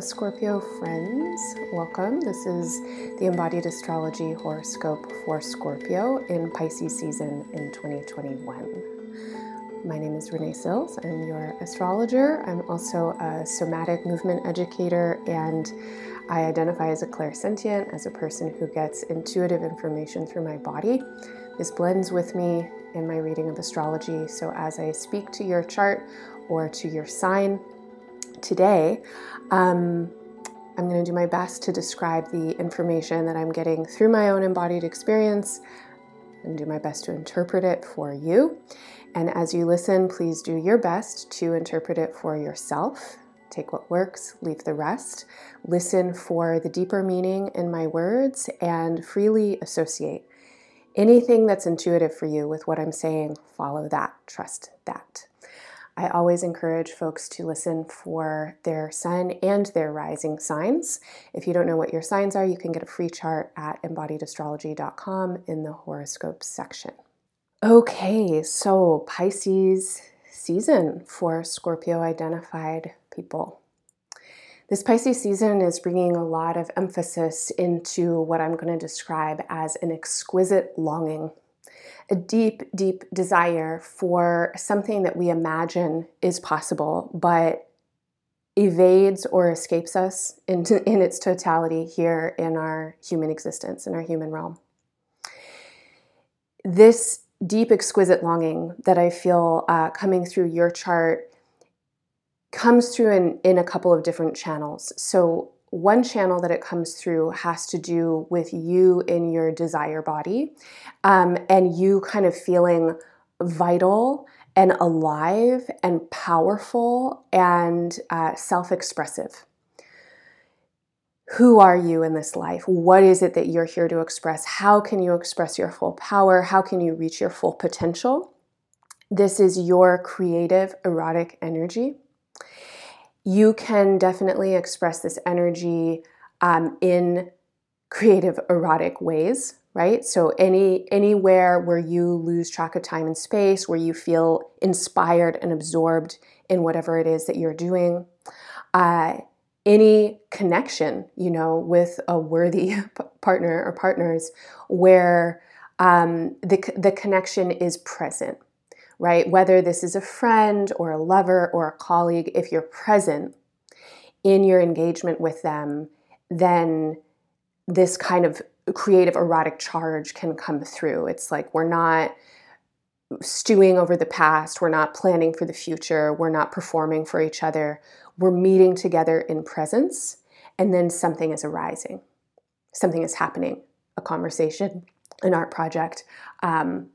Scorpio friends. Welcome. This is the Embodied Astrology horoscope for Scorpio in Pisces season in 2021. My name is Renee Sills. I'm your astrologer. I'm also a somatic movement educator, and I identify as a clairsentient, as a person who gets intuitive information through my body. This blends with me in my reading of astrology. So, as I speak to your chart or to your sign, today, um, I'm going to do my best to describe the information that I'm getting through my own embodied experience and do my best to interpret it for you. And as you listen, please do your best to interpret it for yourself. Take what works, leave the rest. Listen for the deeper meaning in my words and freely associate. Anything that's intuitive for you with what I'm saying, follow that, trust that. I always encourage folks to listen for their sun and their rising signs. If you don't know what your signs are, you can get a free chart at embodiedastrology.com in the horoscope section. Okay, so Pisces season for Scorpio identified people. This Pisces season is bringing a lot of emphasis into what I'm going to describe as an exquisite longing a deep, deep desire for something that we imagine is possible, but evades or escapes us in, in its totality here in our human existence, in our human realm. This deep, exquisite longing that I feel uh, coming through your chart comes through in, in a couple of different channels. So, one channel that it comes through has to do with you in your desire body um, and you kind of feeling vital and alive and powerful and uh, self expressive. Who are you in this life? What is it that you're here to express? How can you express your full power? How can you reach your full potential? This is your creative, erotic energy you can definitely express this energy um, in creative erotic ways right? So any anywhere where you lose track of time and space where you feel inspired and absorbed in whatever it is that you're doing uh, any connection you know with a worthy partner or partners where um, the, the connection is present right? Whether this is a friend or a lover or a colleague, if you're present in your engagement with them, then this kind of creative erotic charge can come through. It's like we're not stewing over the past, we're not planning for the future, we're not performing for each other. We're meeting together in presence, and then something is arising, something is happening a conversation, an art project, um,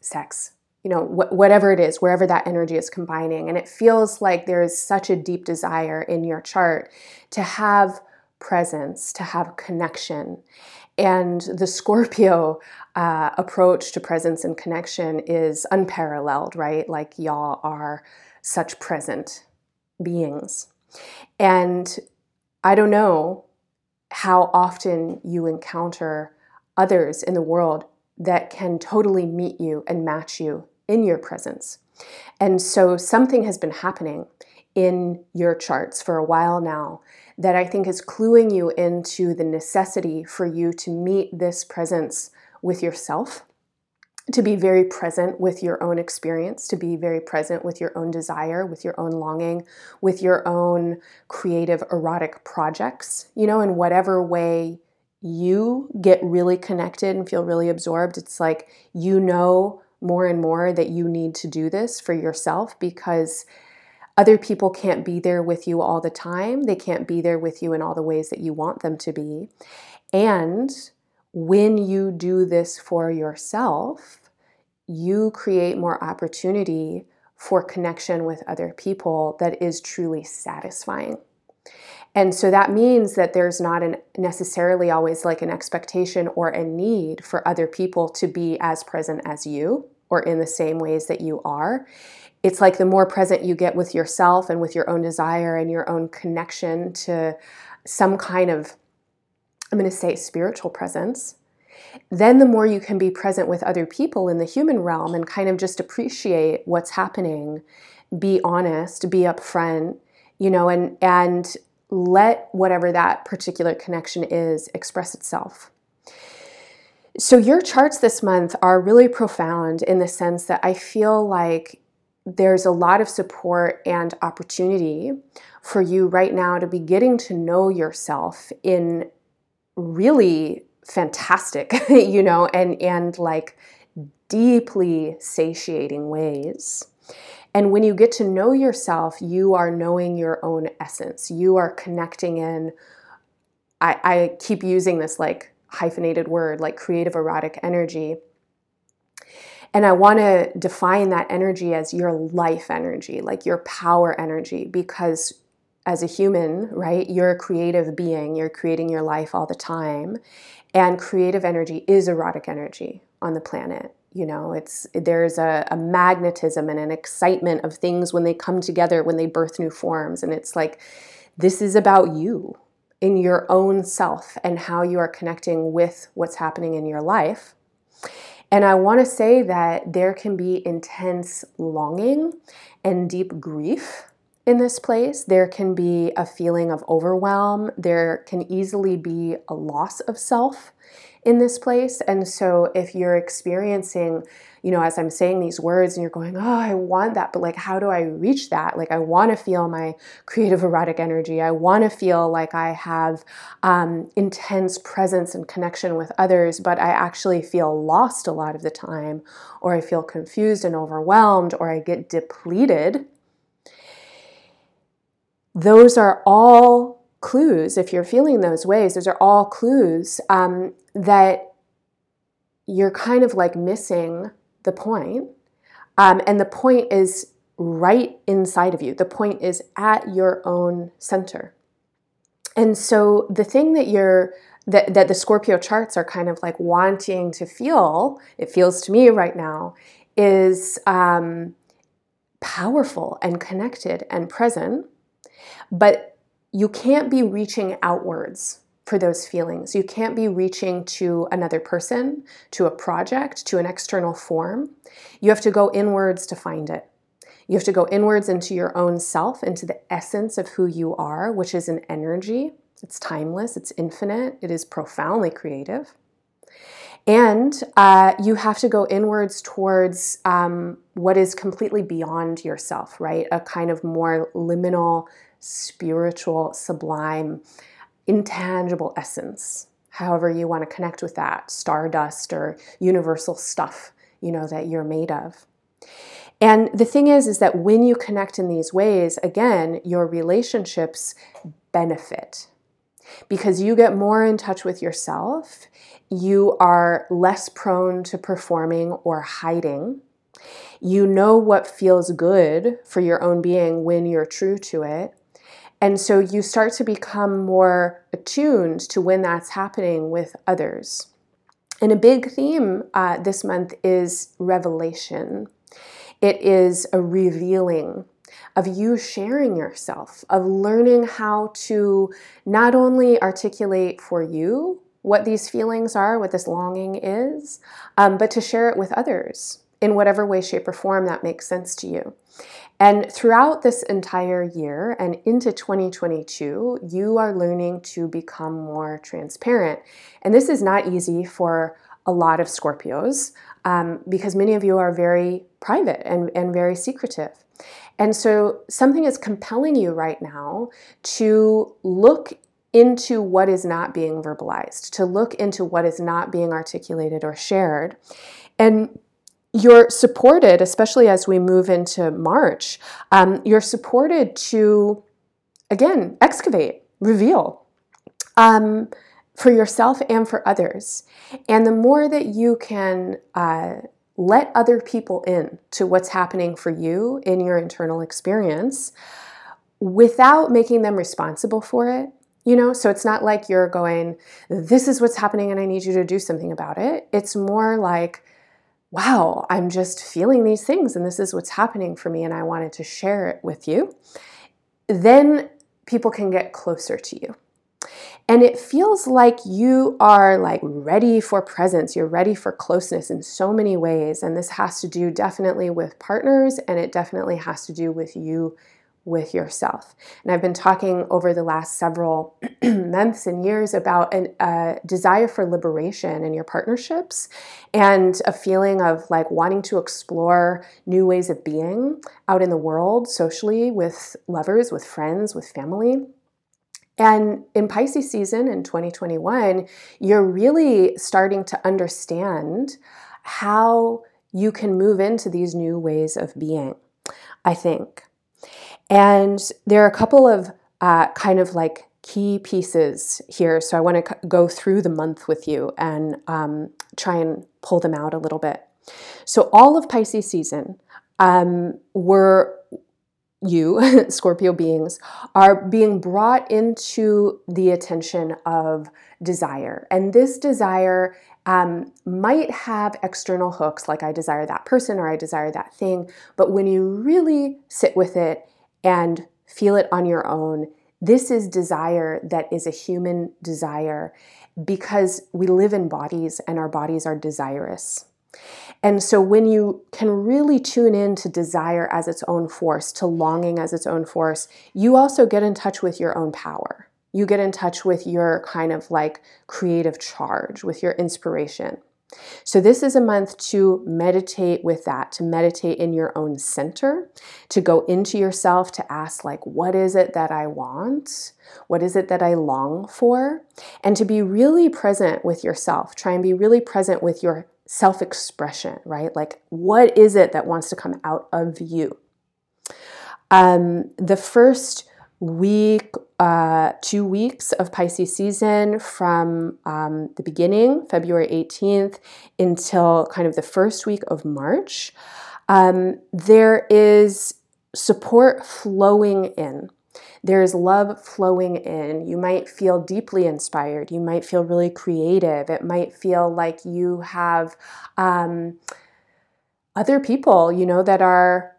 sex, you know, wh- whatever it is, wherever that energy is combining. And it feels like there is such a deep desire in your chart to have presence, to have connection. And the Scorpio uh, approach to presence and connection is unparalleled, right? Like y'all are such present beings. And I don't know how often you encounter others in the world that can totally meet you and match you in your presence. And so something has been happening in your charts for a while now that I think is cluing you into the necessity for you to meet this presence with yourself, to be very present with your own experience, to be very present with your own desire, with your own longing, with your own creative erotic projects, you know, in whatever way you get really connected and feel really absorbed. It's like you know more and more that you need to do this for yourself because other people can't be there with you all the time. They can't be there with you in all the ways that you want them to be. And when you do this for yourself, you create more opportunity for connection with other people that is truly satisfying. And so that means that there's not an necessarily always like an expectation or a need for other people to be as present as you or in the same ways that you are. It's like the more present you get with yourself and with your own desire and your own connection to some kind of, I'm going to say, spiritual presence, then the more you can be present with other people in the human realm and kind of just appreciate what's happening, be honest, be upfront, you know, and and let whatever that particular connection is express itself. So, your charts this month are really profound in the sense that I feel like there's a lot of support and opportunity for you right now to be getting to know yourself in really fantastic, you know, and and like deeply satiating ways. And when you get to know yourself, you are knowing your own essence. You are connecting in. I, I keep using this like hyphenated word, like creative erotic energy. And I want to define that energy as your life energy, like your power energy, because as a human, right, you're a creative being, you're creating your life all the time. And creative energy is erotic energy on the planet. You know, it's there's a, a magnetism and an excitement of things when they come together, when they birth new forms. And it's like, this is about you in your own self and how you are connecting with what's happening in your life. And I want to say that there can be intense longing and deep grief in this place. There can be a feeling of overwhelm. There can easily be a loss of self in this place. And so if you're experiencing, you know, as I'm saying these words and you're going, oh, I want that, but like, how do I reach that? Like, I want to feel my creative erotic energy. I want to feel like I have um, intense presence and connection with others, but I actually feel lost a lot of the time, or I feel confused and overwhelmed, or I get depleted. Those are all clues, if you're feeling those ways, those are all clues um, that you're kind of like missing the point. Um, and the point is right inside of you, the point is at your own center. And so the thing that you're that, that the Scorpio charts are kind of like wanting to feel, it feels to me right now, is um, powerful and connected and present. But you can't be reaching outwards for those feelings. You can't be reaching to another person, to a project, to an external form. You have to go inwards to find it. You have to go inwards into your own self, into the essence of who you are, which is an energy. It's timeless, it's infinite, it is profoundly creative. And uh, you have to go inwards towards um, what is completely beyond yourself, right? A kind of more liminal spiritual, sublime, intangible essence, however you want to connect with that, stardust or universal stuff, you know, that you're made of. And the thing is, is that when you connect in these ways, again, your relationships benefit because you get more in touch with yourself. You are less prone to performing or hiding. You know what feels good for your own being when you're true to it. And so you start to become more attuned to when that's happening with others. And a big theme uh, this month is revelation. It is a revealing of you sharing yourself, of learning how to not only articulate for you what these feelings are, what this longing is, um, but to share it with others in whatever way, shape, or form that makes sense to you. And throughout this entire year and into 2022, you are learning to become more transparent. And this is not easy for a lot of Scorpios um, because many of you are very private and, and very secretive. And so something is compelling you right now to look into what is not being verbalized, to look into what is not being articulated or shared. And you're supported, especially as we move into March, um, you're supported to, again, excavate, reveal um, for yourself and for others. And the more that you can uh, let other people in to what's happening for you in your internal experience without making them responsible for it, you know, so it's not like you're going, this is what's happening and I need you to do something about it. It's more like, wow, I'm just feeling these things and this is what's happening for me and I wanted to share it with you, then people can get closer to you. And it feels like you are like ready for presence, you're ready for closeness in so many ways. And this has to do definitely with partners and it definitely has to do with you with yourself. And I've been talking over the last several months and years about a uh, desire for liberation in your partnerships and a feeling of like wanting to explore new ways of being out in the world, socially, with lovers, with friends, with family. And in Pisces season in 2021, you're really starting to understand how you can move into these new ways of being, I think. And there are a couple of uh, kind of like key pieces here. So I want to go through the month with you and um, try and pull them out a little bit. So, all of Pisces season, um, we're you, Scorpio beings, are being brought into the attention of desire. And this desire um, might have external hooks, like I desire that person or I desire that thing. But when you really sit with it and feel it on your own, this is desire that is a human desire because we live in bodies and our bodies are desirous. And so when you can really tune in to desire as its own force, to longing as its own force, you also get in touch with your own power. You get in touch with your kind of like creative charge, with your inspiration. So, this is a month to meditate with that, to meditate in your own center, to go into yourself, to ask, like, what is it that I want? What is it that I long for? And to be really present with yourself. Try and be really present with your self expression, right? Like, what is it that wants to come out of you? Um, the first week, uh, two weeks of Pisces season from um, the beginning, February 18th, until kind of the first week of March, um, there is support flowing in. There's love flowing in. You might feel deeply inspired. You might feel really creative. It might feel like you have um, other people, you know, that are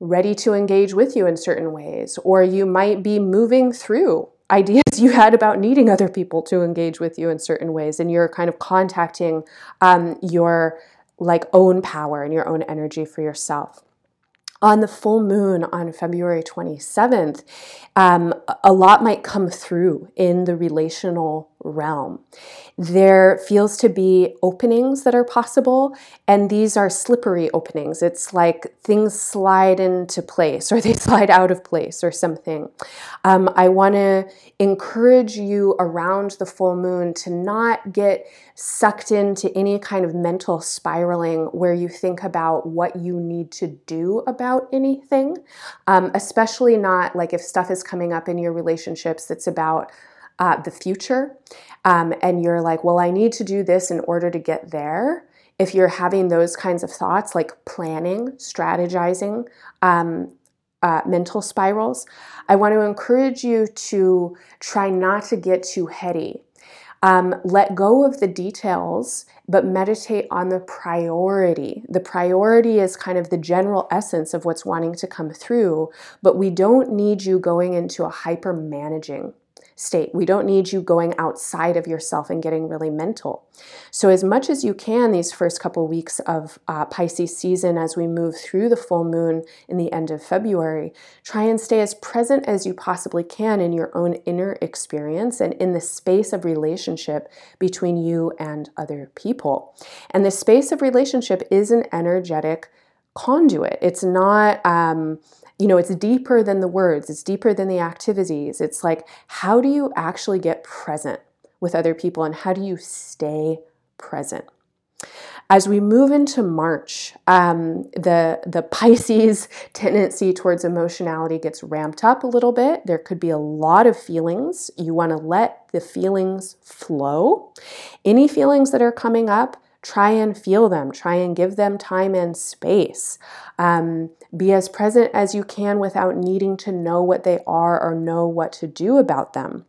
ready to engage with you in certain ways. Or you might be moving through ideas you had about needing other people to engage with you in certain ways. And you're kind of contacting um, your like own power and your own energy for yourself on the full moon on February 27th, um, a lot might come through in the relational realm. There feels to be openings that are possible, and these are slippery openings. It's like things slide into place or they slide out of place or something. Um, I want to encourage you around the full moon to not get sucked into any kind of mental spiraling where you think about what you need to do about anything, um, especially not like if stuff is coming up in your relationships that's about uh, the future, um, and you're like, well, I need to do this in order to get there. If you're having those kinds of thoughts, like planning, strategizing, um, uh, mental spirals, I want to encourage you to try not to get too heady. Um, let go of the details, but meditate on the priority. The priority is kind of the general essence of what's wanting to come through, but we don't need you going into a hyper managing state. We don't need you going outside of yourself and getting really mental. So, as much as you can, these first couple weeks of uh, Pisces season, as we move through the full moon in the end of February, try and stay as present as you possibly can in your own inner experience and in the space of relationship between you and other people. And the space of relationship is an energetic conduit. It's not. Um, you know, it's deeper than the words, it's deeper than the activities. It's like, how do you actually get present with other people and how do you stay present? As we move into March, um, the, the Pisces tendency towards emotionality gets ramped up a little bit. There could be a lot of feelings. You want to let the feelings flow. Any feelings that are coming up, try and feel them, try and give them time and space. Um, be as present as you can without needing to know what they are or know what to do about them.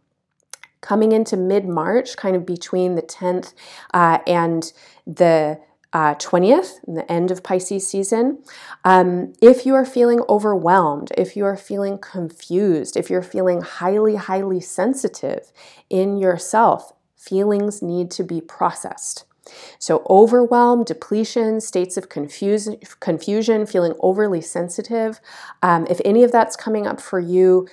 Coming into mid March, kind of between the 10th uh, and the uh, 20th, the end of Pisces season. Um, if you are feeling overwhelmed, if you are feeling confused, if you're feeling highly, highly sensitive in yourself, feelings need to be processed. So, overwhelm, depletion, states of confuse, confusion, feeling overly sensitive. Um, if any of that's coming up for you,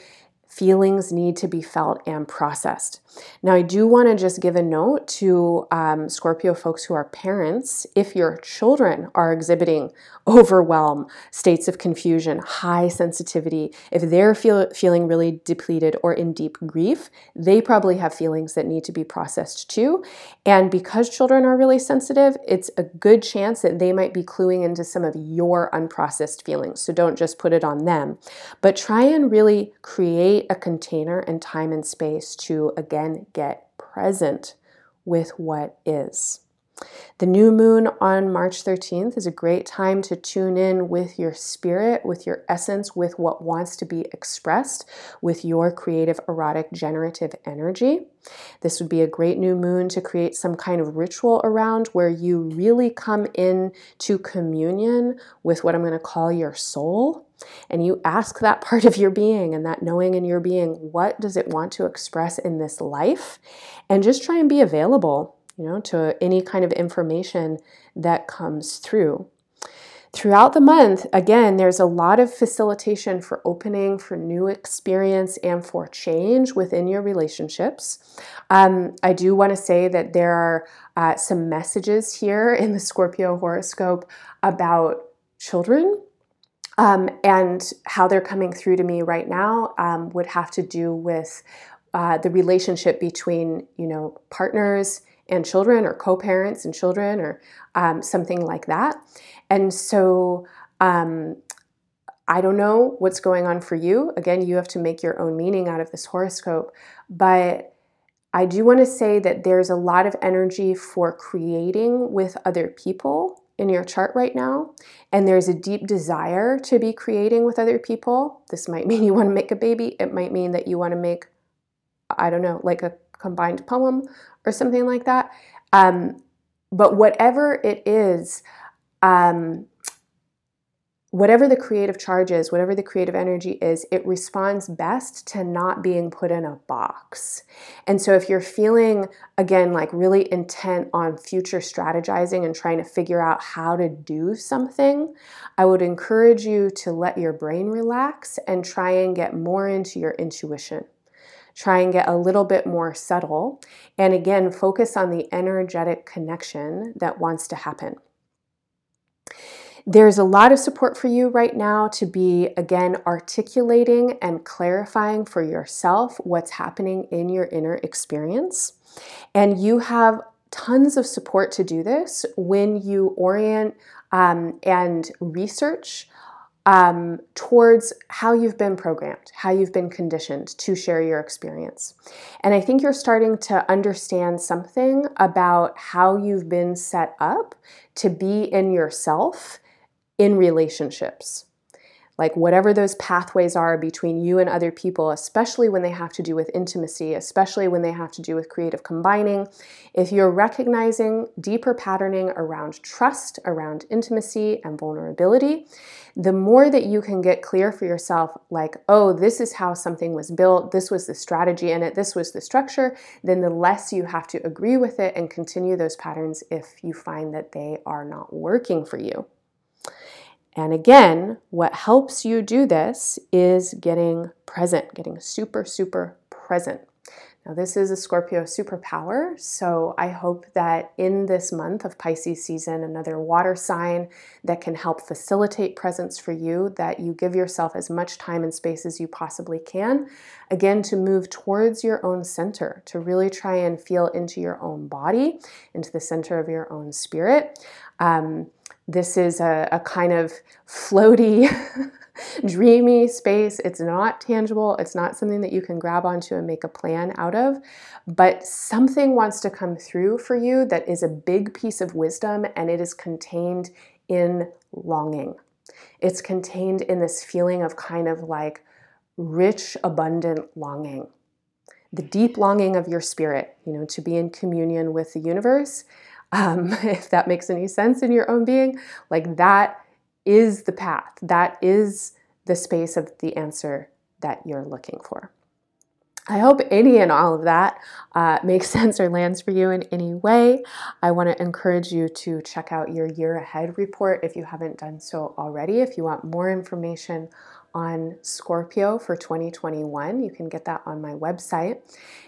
feelings need to be felt and processed. Now, I do want to just give a note to um, Scorpio folks who are parents. If your children are exhibiting overwhelm, states of confusion, high sensitivity, if they're feel, feeling really depleted or in deep grief, they probably have feelings that need to be processed too. And because children are really sensitive, it's a good chance that they might be cluing into some of your unprocessed feelings. So don't just put it on them, but try and really create a container and time and space to, again, get present with what is. The new moon on March 13th is a great time to tune in with your spirit, with your essence, with what wants to be expressed, with your creative, erotic, generative energy. This would be a great new moon to create some kind of ritual around where you really come in to communion with what I'm going to call your soul. And you ask that part of your being and that knowing in your being, what does it want to express in this life? And just try and be available you know, to any kind of information that comes through. Throughout the month, again, there's a lot of facilitation for opening, for new experience, and for change within your relationships. Um, I do want to say that there are uh, some messages here in the Scorpio horoscope about children um, and how they're coming through to me right now um, would have to do with uh, the relationship between, you know, partners and children or co-parents and children or um, something like that. And so um, i don't know what's going on for you. Again you have to make your own meaning out of this horoscope. But i do want to say that there's a lot of energy for creating with other people in your chart right now, and there's a deep desire to be creating with other people. This might mean you want to make a baby, it might mean that you want to make, I don't know, like a combined poem or something like that. Um, but whatever it is, um, whatever the creative charge is, whatever the creative energy is, it responds best to not being put in a box. And so if you're feeling, again, like really intent on future strategizing and trying to figure out how to do something, I would encourage you to let your brain relax and try and get more into your intuition try and get a little bit more subtle. And again, focus on the energetic connection that wants to happen. There's a lot of support for you right now to be, again, articulating and clarifying for yourself what's happening in your inner experience. And you have tons of support to do this when you orient um, and research um, towards how you've been programmed, how you've been conditioned to share your experience. And I think you're starting to understand something about how you've been set up to be in yourself in relationships like whatever those pathways are between you and other people, especially when they have to do with intimacy, especially when they have to do with creative combining, if you're recognizing deeper patterning around trust, around intimacy and vulnerability, the more that you can get clear for yourself, like, oh, this is how something was built, this was the strategy in it, this was the structure, then the less you have to agree with it and continue those patterns if you find that they are not working for you. And again, what helps you do this is getting present, getting super, super present. Now, this is a Scorpio superpower, so I hope that in this month of Pisces season, another water sign that can help facilitate presence for you, that you give yourself as much time and space as you possibly can. Again, to move towards your own center, to really try and feel into your own body, into the center of your own spirit. Um, this is a, a kind of floaty, dreamy space. It's not tangible. It's not something that you can grab onto and make a plan out of. But something wants to come through for you that is a big piece of wisdom and it is contained in longing. It's contained in this feeling of kind of like rich, abundant longing. The deep longing of your spirit, you know, to be in communion with the universe um, if that makes any sense in your own being. Like that is the path, that is the space of the answer that you're looking for. I hope any and all of that uh, makes sense or lands for you in any way. I want to encourage you to check out your year ahead report if you haven't done so already. If you want more information on Scorpio for 2021. You can get that on my website.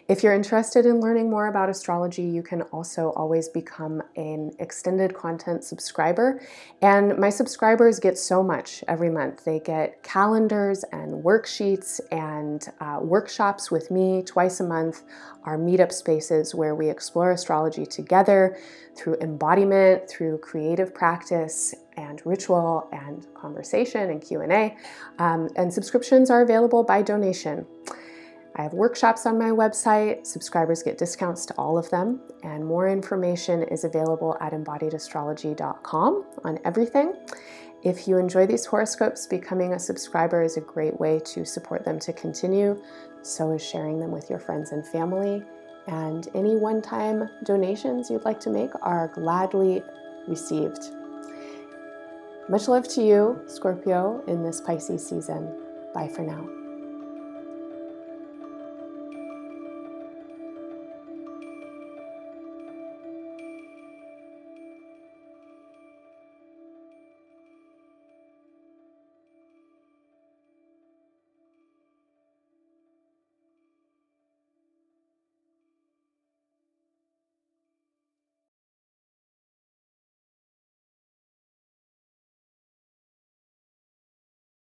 If you're interested in learning more about astrology, you can also always become an extended content subscriber. And my subscribers get so much every month. They get calendars and worksheets and uh, workshops with me twice a month, our meetup spaces where we explore astrology together through embodiment, through creative practice, and ritual and conversation and q&a um, and subscriptions are available by donation. I have workshops on my website. Subscribers get discounts to all of them and more information is available at embodiedastrology.com on everything. If you enjoy these horoscopes becoming a subscriber is a great way to support them to continue. So is sharing them with your friends and family. And any one time donations you'd like to make are gladly received. Much love to you, Scorpio, in this Pisces season. Bye for now.